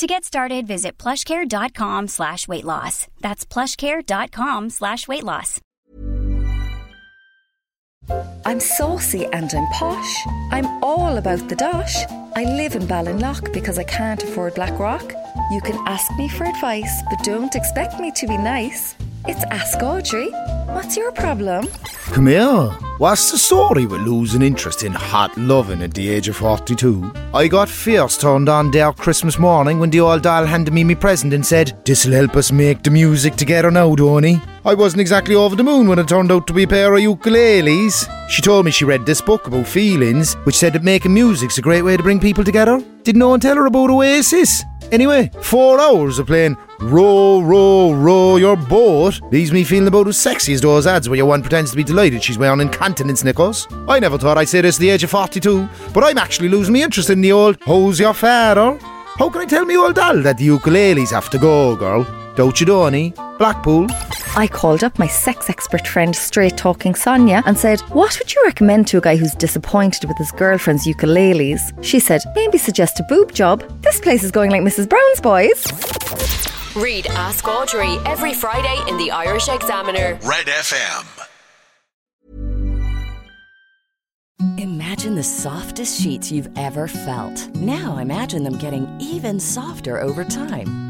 To get started, visit plushcare.com slash weight loss. That's plushcare.com slash weight loss. I'm saucy and I'm posh. I'm all about the dosh. I live in Ballinlough because I can't afford Blackrock. You can ask me for advice, but don't expect me to be nice. It's Ask Audrey. What's your problem? Come here. What's the story with losing interest in hot loving at the age of 42? I got fierce turned on there Christmas morning when the old doll handed me my present and said, This'll help us make the music together now, Donny. I wasn't exactly over the moon when it turned out to be a pair of ukuleles. She told me she read this book about feelings, which said that making music's a great way to bring people together. Did no one tell her about Oasis? Anyway, four hours of playing Row, row, row your boat leaves me feeling about as sexy as those ads where your one pretends to be delighted she's wearing incontinence knickers. I never thought I'd say this at the age of 42, but I'm actually losing my interest in the old How's your father? How can I tell me old doll that the ukuleles have to go, girl? Don't you, Donny? Blackpool. I called up my sex expert friend, straight talking Sonia, and said, What would you recommend to a guy who's disappointed with his girlfriend's ukuleles? She said, Maybe suggest a boob job. This place is going like Mrs. Brown's boys. Read Ask Audrey every Friday in the Irish Examiner. Red FM. Imagine the softest sheets you've ever felt. Now imagine them getting even softer over time.